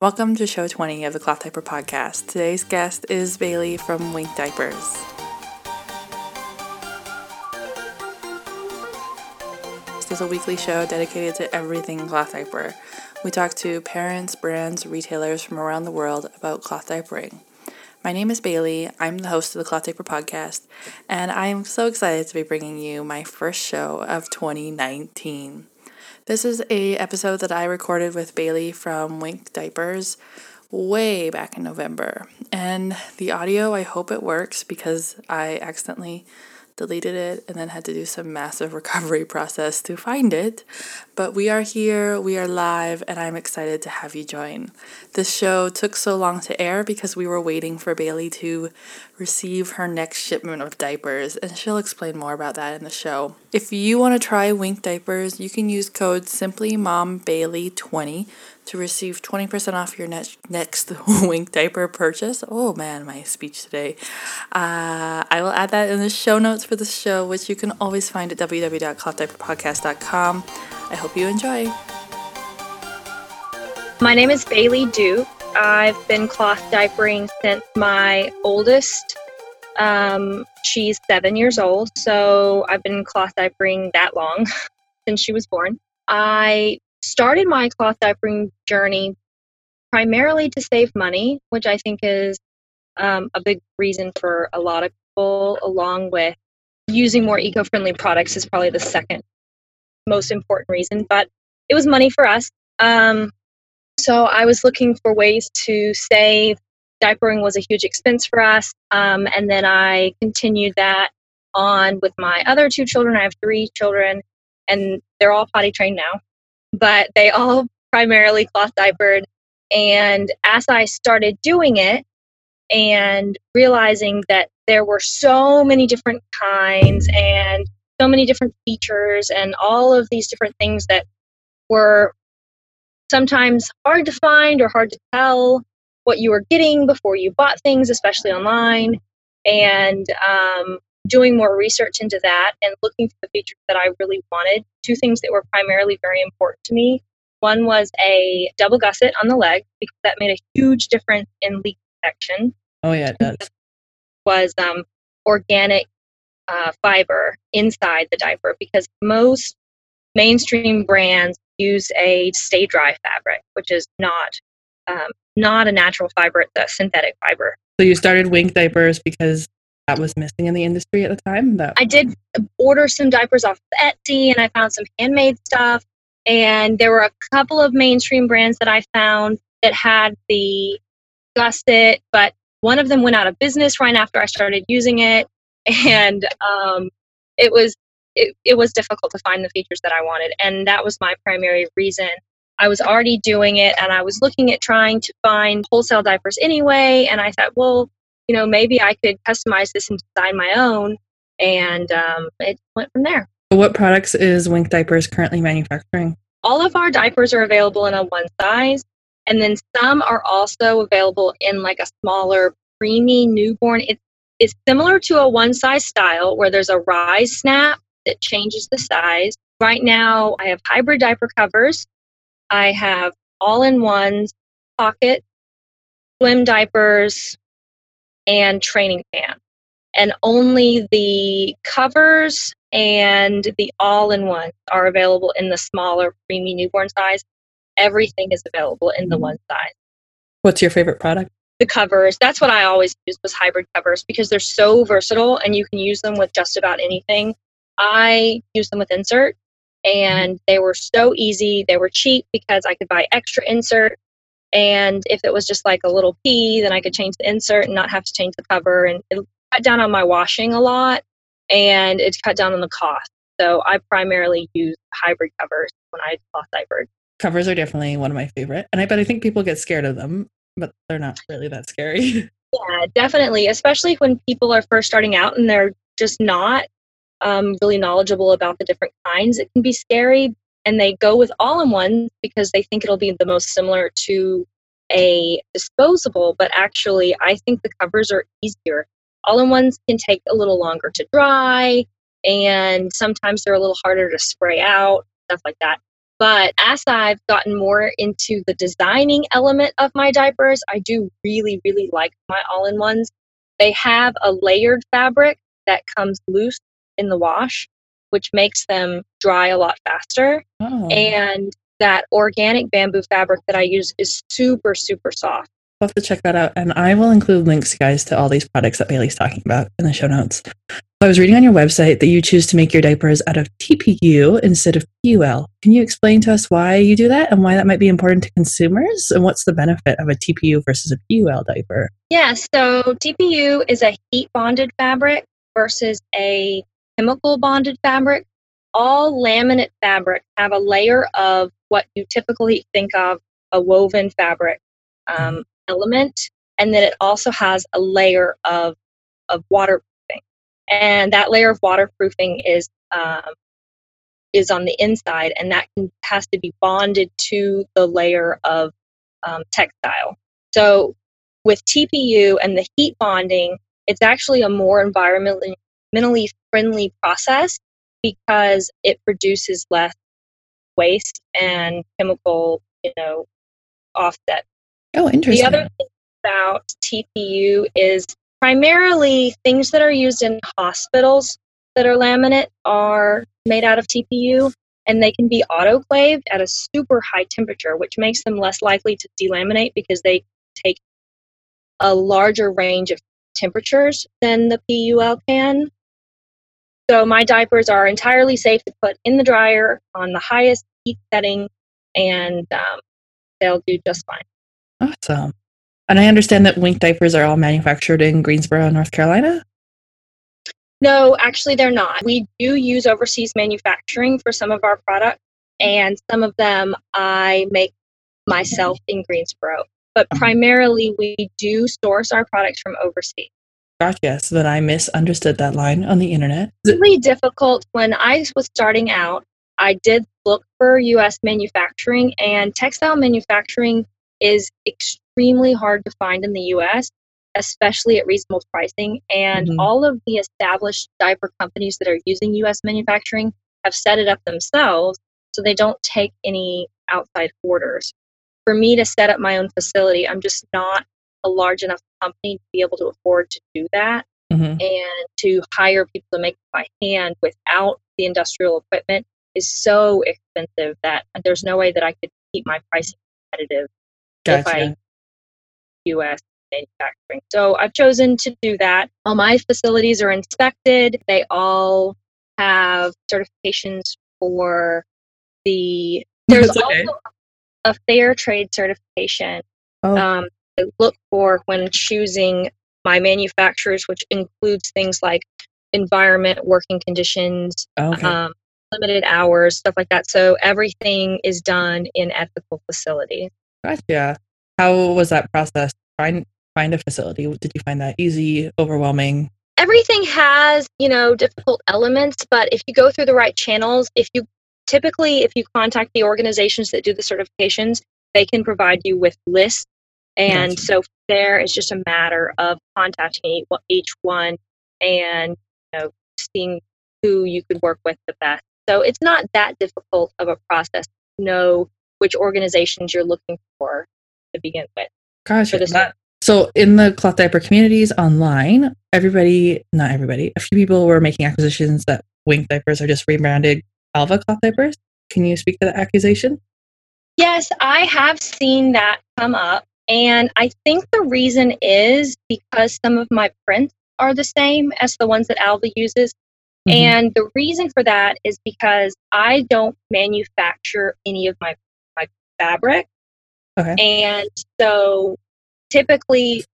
Welcome to show 20 of the Cloth Diaper Podcast. Today's guest is Bailey from Wink Diapers. This is a weekly show dedicated to everything cloth diaper. We talk to parents, brands, retailers from around the world about cloth diapering. My name is Bailey. I'm the host of the Cloth Diaper Podcast, and I am so excited to be bringing you my first show of 2019. This is a episode that I recorded with Bailey from Wink Diapers way back in November. And the audio, I hope it works because I accidentally deleted it and then had to do some massive recovery process to find it. But we are here, we are live, and I'm excited to have you join. This show took so long to air because we were waiting for Bailey to receive her next shipment of diapers, and she'll explain more about that in the show. If you want to try Wink diapers, you can use code SimplyMomBailey20 to receive 20% off your next next Wink diaper purchase. Oh man, my speech today. Uh, I will add that in the show notes for the show, which you can always find at www.clothdiaperpodcast.com. I hope you enjoy. My name is Bailey Duke. I've been cloth diapering since my oldest. Um, she's seven years old, so I've been cloth diapering that long since she was born. I started my cloth diapering journey primarily to save money, which I think is um, a big reason for a lot of people, along with using more eco friendly products, is probably the second most important reason. But it was money for us. Um, so I was looking for ways to save. Diapering was a huge expense for us. Um, and then I continued that on with my other two children. I have three children, and they're all potty trained now but they all primarily cloth diapered. And as I started doing it and realizing that there were so many different kinds and so many different features and all of these different things that were sometimes hard to find or hard to tell what you were getting before you bought things, especially online. And um, doing more research into that and looking for the features that I really wanted. Two things that were primarily very important to me. One was a double gusset on the leg because that made a huge difference in leak detection. Oh yeah, it does. Was um, organic uh, fiber inside the diaper because most mainstream brands use a stay dry fabric, which is not um, not a natural fiber; it's a synthetic fiber. So you started Wink diapers because that was missing in the industry at the time? That I did order some diapers off Etsy and I found some handmade stuff. And there were a couple of mainstream brands that I found that had the gusset, but one of them went out of business right after I started using it. And um, it was it, it was difficult to find the features that I wanted. And that was my primary reason. I was already doing it and I was looking at trying to find wholesale diapers anyway. And I thought, well, you know, maybe I could customize this and design my own. And um, it went from there. What products is Wink Diapers currently manufacturing? All of our diapers are available in a one size, and then some are also available in like a smaller, preemie newborn. It's, it's similar to a one size style where there's a rise snap that changes the size. Right now, I have hybrid diaper covers. I have all in ones, pocket, swim diapers, and training pants. And only the covers and the all in one are available in the smaller preemie newborn size. Everything is available in the mm-hmm. one size. What's your favorite product? The covers. That's what I always use was hybrid covers because they're so versatile and you can use them with just about anything. I use them with insert mm-hmm. and they were so easy. They were cheap because I could buy extra insert and if it was just like a little pee, then I could change the insert and not have to change the cover. And it cut down on my washing a lot and it cut down on the cost. So I primarily use hybrid covers when I cloth diapered. Covers are definitely one of my favorite. And I bet I think people get scared of them, but they're not really that scary. yeah, definitely. Especially when people are first starting out and they're just not um, really knowledgeable about the different kinds. It can be scary, and they go with all in one because they think it'll be the most similar to a disposable, but actually, I think the covers are easier. All in ones can take a little longer to dry, and sometimes they're a little harder to spray out, stuff like that. But as I've gotten more into the designing element of my diapers, I do really, really like my all in ones. They have a layered fabric that comes loose in the wash, which makes them dry a lot faster. Oh. And that organic bamboo fabric that I use is super, super soft. I'll have to check that out. And I will include links, guys, to all these products that Bailey's talking about in the show notes. I was reading on your website that you choose to make your diapers out of TPU instead of PUL. Can you explain to us why you do that and why that might be important to consumers? And what's the benefit of a TPU versus a PUL diaper? Yeah, so TPU is a heat bonded fabric versus a chemical bonded fabric. All laminate fabric have a layer of what you typically think of a woven fabric um, mm-hmm. element, and then it also has a layer of of waterproofing. And that layer of waterproofing is um, is on the inside, and that can, has to be bonded to the layer of um, textile. So with TPU and the heat bonding, it's actually a more environmentally friendly process because it produces less waste and chemical, you know, offset. Oh, interesting. The other thing about TPU is primarily things that are used in hospitals that are laminate are made out of TPU and they can be autoclaved at a super high temperature, which makes them less likely to delaminate because they take a larger range of temperatures than the PUL can. So my diapers are entirely safe to put in the dryer on the highest heat setting, and um, they'll do just fine. Awesome. And I understand that Wink diapers are all manufactured in Greensboro, North Carolina. No, actually, they're not. We do use overseas manufacturing for some of our products, and some of them I make myself in Greensboro. But uh-huh. primarily, we do source our products from overseas. Gotcha. So then I misunderstood that line on the internet. It's really difficult. When I was starting out, I did look for US manufacturing, and textile manufacturing is extremely hard to find in the US, especially at reasonable pricing. And mm-hmm. all of the established diaper companies that are using US manufacturing have set it up themselves so they don't take any outside orders. For me to set up my own facility, I'm just not a large enough company to be able to afford to do that. Mm-hmm. And to hire people to make it by hand without the industrial equipment is so expensive that there's no way that I could keep my pricing competitive gotcha. if I US manufacturing. So I've chosen to do that. All my facilities are inspected. They all have certifications for the there's okay. also a fair trade certification oh. um, I look for when choosing my manufacturers, which includes things like environment, working conditions, okay. um, limited hours, stuff like that. So everything is done in ethical facility. Gotcha. How was that process? Find find a facility. Did you find that easy, overwhelming? Everything has, you know, difficult elements, but if you go through the right channels, if you typically if you contact the organizations that do the certifications, they can provide you with lists. And gotcha. so there is just a matter of contacting each one and you know seeing who you could work with the best. So it's not that difficult of a process to know which organizations you're looking for to begin with. Gosh, Gotcha. So in the cloth diaper communities online, everybody, not everybody, a few people were making acquisitions that Wink diapers are just rebranded Alva cloth diapers. Can you speak to that accusation? Yes, I have seen that come up. And I think the reason is because some of my prints are the same as the ones that Alva uses. Mm-hmm. And the reason for that is because I don't manufacture any of my, my fabric. Okay. And so typically,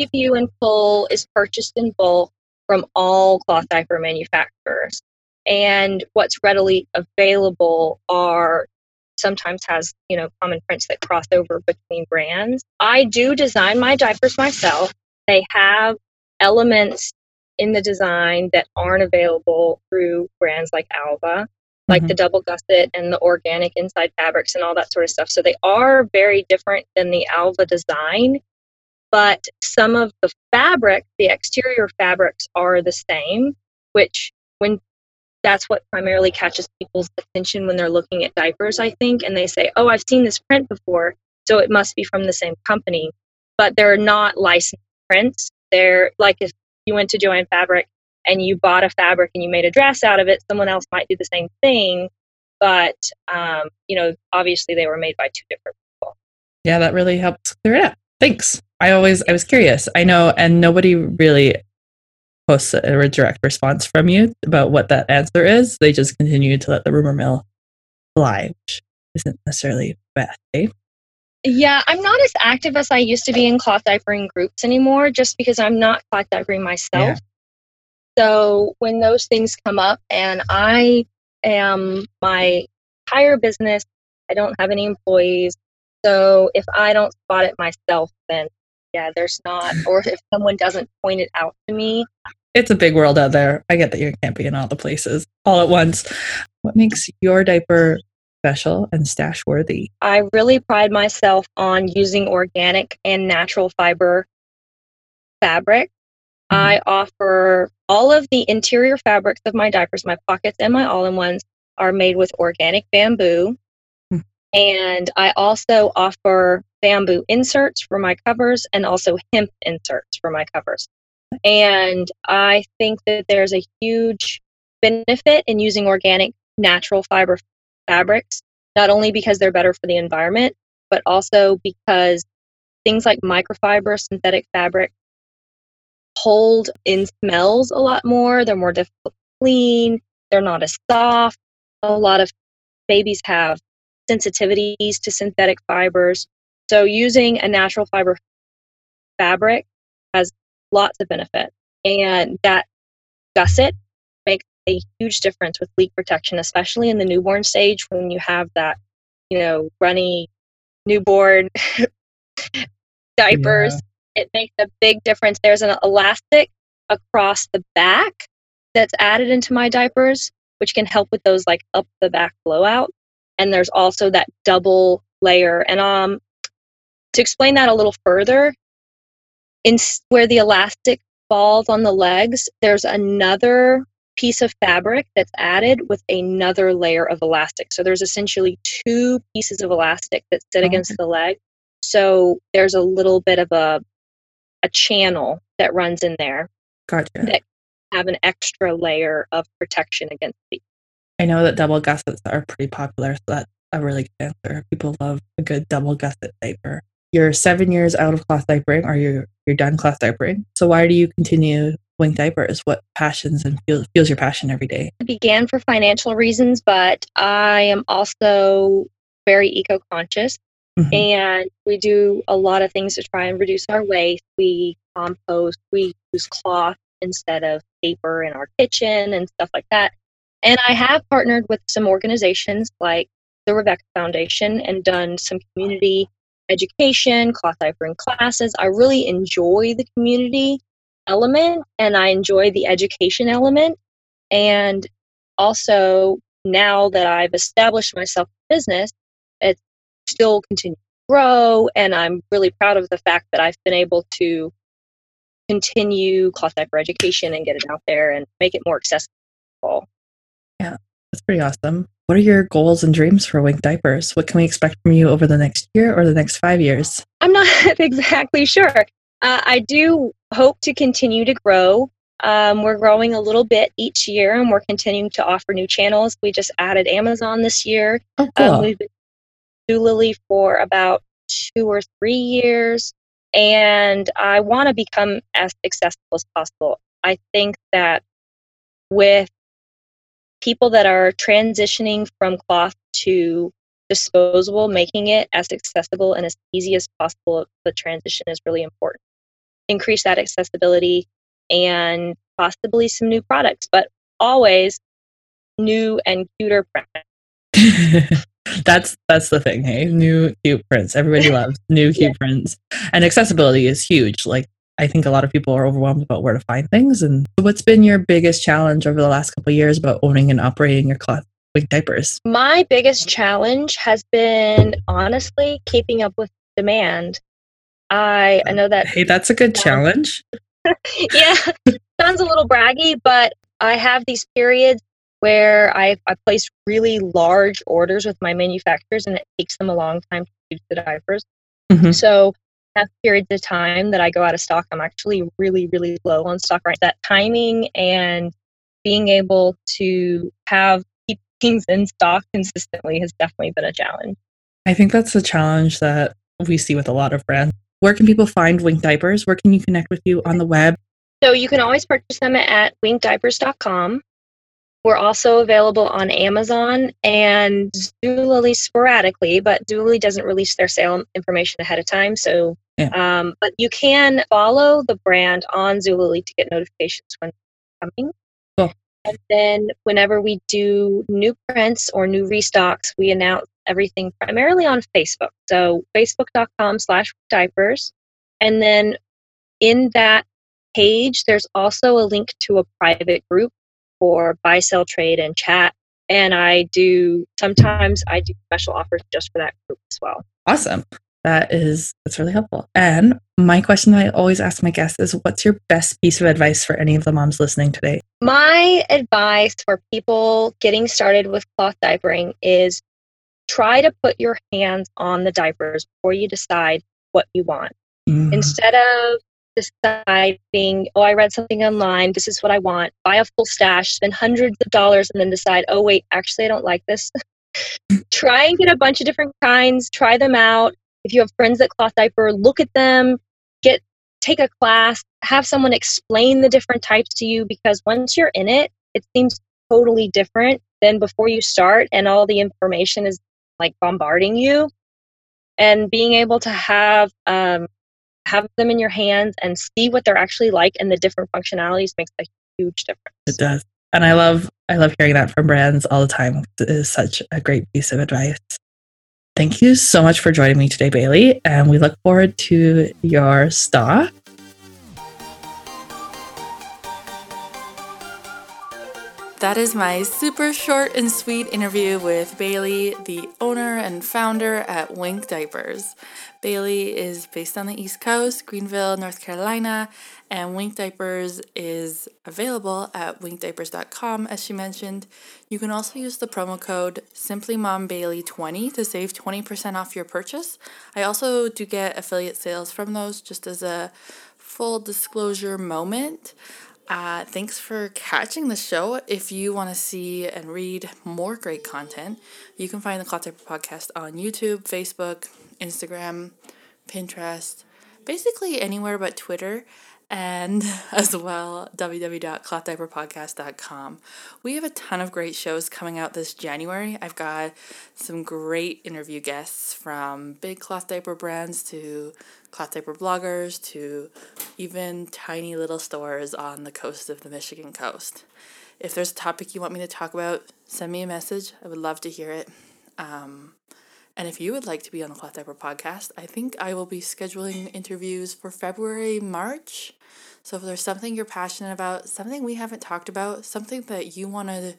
TPU and PUL is purchased in bulk from all cloth diaper manufacturers. And what's readily available are sometimes has, you know, common prints that cross over between brands. I do design my diapers myself. They have elements in the design that aren't available through brands like Alva, like mm-hmm. the double gusset and the organic inside fabrics and all that sort of stuff. So they are very different than the Alva design, but some of the fabric, the exterior fabrics are the same, which when that's what primarily catches people's attention when they're looking at diapers, I think, and they say, "Oh, I've seen this print before, so it must be from the same company." But they're not licensed prints. They're like if you went to Joann Fabric and you bought a fabric and you made a dress out of it, someone else might do the same thing. But um, you know, obviously they were made by two different people. Yeah, that really helps clear it up. Thanks. I always I was curious. I know, and nobody really posts a direct response from you about what that answer is. They just continue to let the rumor mill fly, which isn't necessarily bad. Eh? Yeah, I'm not as active as I used to be in cloth diapering groups anymore, just because I'm not cloth diapering myself. Yeah. So when those things come up, and I am my entire business, I don't have any employees. So if I don't spot it myself, then yeah, there's not, or if someone doesn't point it out to me. It's a big world out there. I get that you can't be in all the places all at once. What makes your diaper special and stash worthy? I really pride myself on using organic and natural fiber fabric. Mm-hmm. I offer all of the interior fabrics of my diapers, my pockets and my all in ones, are made with organic bamboo. Mm-hmm. And I also offer bamboo inserts for my covers and also hemp inserts for my covers. And I think that there's a huge benefit in using organic natural fiber fabrics, not only because they're better for the environment, but also because things like microfiber, synthetic fabric, hold in smells a lot more. They're more difficult to clean. They're not as soft. A lot of babies have sensitivities to synthetic fibers. So using a natural fiber fabric has lots of benefits, And that gusset makes a huge difference with leak protection, especially in the newborn stage when you have that, you know, runny newborn diapers. Yeah. It makes a big difference. There's an elastic across the back that's added into my diapers, which can help with those like up the back blowout. And there's also that double layer. And um, to explain that a little further, in where the elastic falls on the legs, there's another piece of fabric that's added with another layer of elastic. So there's essentially two pieces of elastic that sit oh, against the leg. So there's a little bit of a a channel that runs in there. Gotcha. That have an extra layer of protection against leak. I know that double gussets are pretty popular, so that's a really good answer. People love a good double gusset diaper you're seven years out of cloth diapering or you're you're done cloth diapering. So why do you continue Wink Diapers? What passions and fuels your passion every day? I began for financial reasons, but I am also very eco conscious. Mm-hmm. And we do a lot of things to try and reduce our waste. We compost, we use cloth instead of paper in our kitchen and stuff like that. And I have partnered with some organizations like the Rebecca Foundation and done some community education, cloth diapering classes. I really enjoy the community element and I enjoy the education element. And also, now that I've established myself in business, it's still continuing to grow. And I'm really proud of the fact that I've been able to continue cloth diaper education and get it out there and make it more accessible. Yeah, that's pretty awesome. What are your goals and dreams for Wink Diapers? What can we expect from you over the next year or the next five years? I'm not exactly sure. Uh, I do hope to continue to grow. Um, we're growing a little bit each year and we're continuing to offer new channels. We just added Amazon this year. Oh, cool. Um, we've been Zulily for about two or three years. And I want to become as accessible as possible. I think that with people that are transitioning from cloth to disposable, making it as accessible and as easy as possible, the transition is really important. Increase that accessibility and possibly some new products, but always new and cuter prints. that's that's the thing, hey. New cute prints. Everybody loves new cute yeah. prints. And accessibility is huge. Like I think a lot of people are overwhelmed about where to find things. And what's been your biggest challenge over the last couple years about owning and operating your cloth Wink diapers? My biggest challenge has been honestly keeping up with demand. I I know that Hey, that's a good challenge. yeah. sounds a little braggy, but I have these periods where I I place really large orders with my manufacturers, and it takes them a long time to produce the diapers. Mm-hmm. So have periods of time that I go out of stock, I'm actually really, really low on stock right. That timing and being able to have keep things in stock consistently has definitely been a challenge. I think that's the challenge that we see with a lot of brands. Where can people find Wink Diapers? Where can you connect with you on the web? So you can always purchase them at winkdiapers.com. We're also available on Amazon and Zulily sporadically, but Zulily doesn't release their sale information ahead of time. So, yeah. um, but you can follow the brand on Zulily to get notifications when coming. Cool. And then whenever we do new prints or new restocks, we announce everything primarily on Facebook. So facebook.com slash diapers. And then in that page, there's also a link to a private group for buy, sell, trade, and chat. And I do sometimes I do special offers just for that group as well. Awesome. That is that's really helpful. And my question that I always ask my guests is what's your best piece of advice for any of the moms listening today? My advice for people getting started with cloth diapering is try to put your hands on the diapers before you decide what you want. Mm. Instead of deciding, oh, I read something online, this is what I want, buy a full stash, spend hundreds of dollars, and then decide, oh, wait, actually, I don't like this. try and get a bunch of different kinds, try them out. If you have friends that cloth diaper, look at them, get take a class, have someone explain the different types to you because once you're in it, it seems totally different than before you start and all the information is like bombarding you and being able to have um, have them in your hands and see what they're actually like and the different functionalities makes a huge difference. It does. And i love i love hearing that from brands all the time. It is such a great piece of advice. Thank you so much for joining me today bailey and we look forward to your stock that is my super short and sweet interview with Bailey, the owner and founder at Wink Diapers. Bailey is based on the East Coast, Greenville, North Carolina, and Wink Diapers is available at winkdiapers.com as she mentioned. You can also use the promo code SimplyMomBailey20 to save 20% off your purchase. I also do get affiliate sales from those just as a full disclosure moment. Uh, thanks for catching the show. If you want to see and read more great content, you can find the Cloth Diaper Podcast on YouTube, Facebook, Instagram, Pinterest, basically anywhere but Twitter and as well www.clothdiaperpodcast.com. We have a ton of great shows coming out this January. I've got some great interview guests from big cloth diaper brands to cloth diaper bloggers to even tiny little stores on the coast of the Michigan coast. If there's a topic you want me to talk about, send me a message. I would love to hear it. Um, and if you would like to be on the Cloth Diaper podcast, I think I will be scheduling interviews for February, March. So if there's something you're passionate about, something we haven't talked about, something that you want to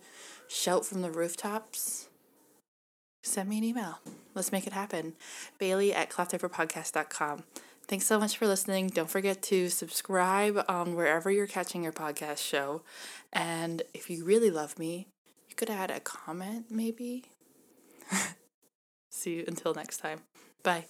shout from the rooftops, send me an email. Let's make it happen. Bailey at clothdiaperpodcast.com. Thanks so much for listening. Don't forget to subscribe on wherever you're catching your podcast show. And if you really love me, you could add a comment maybe. See you until next time. Bye.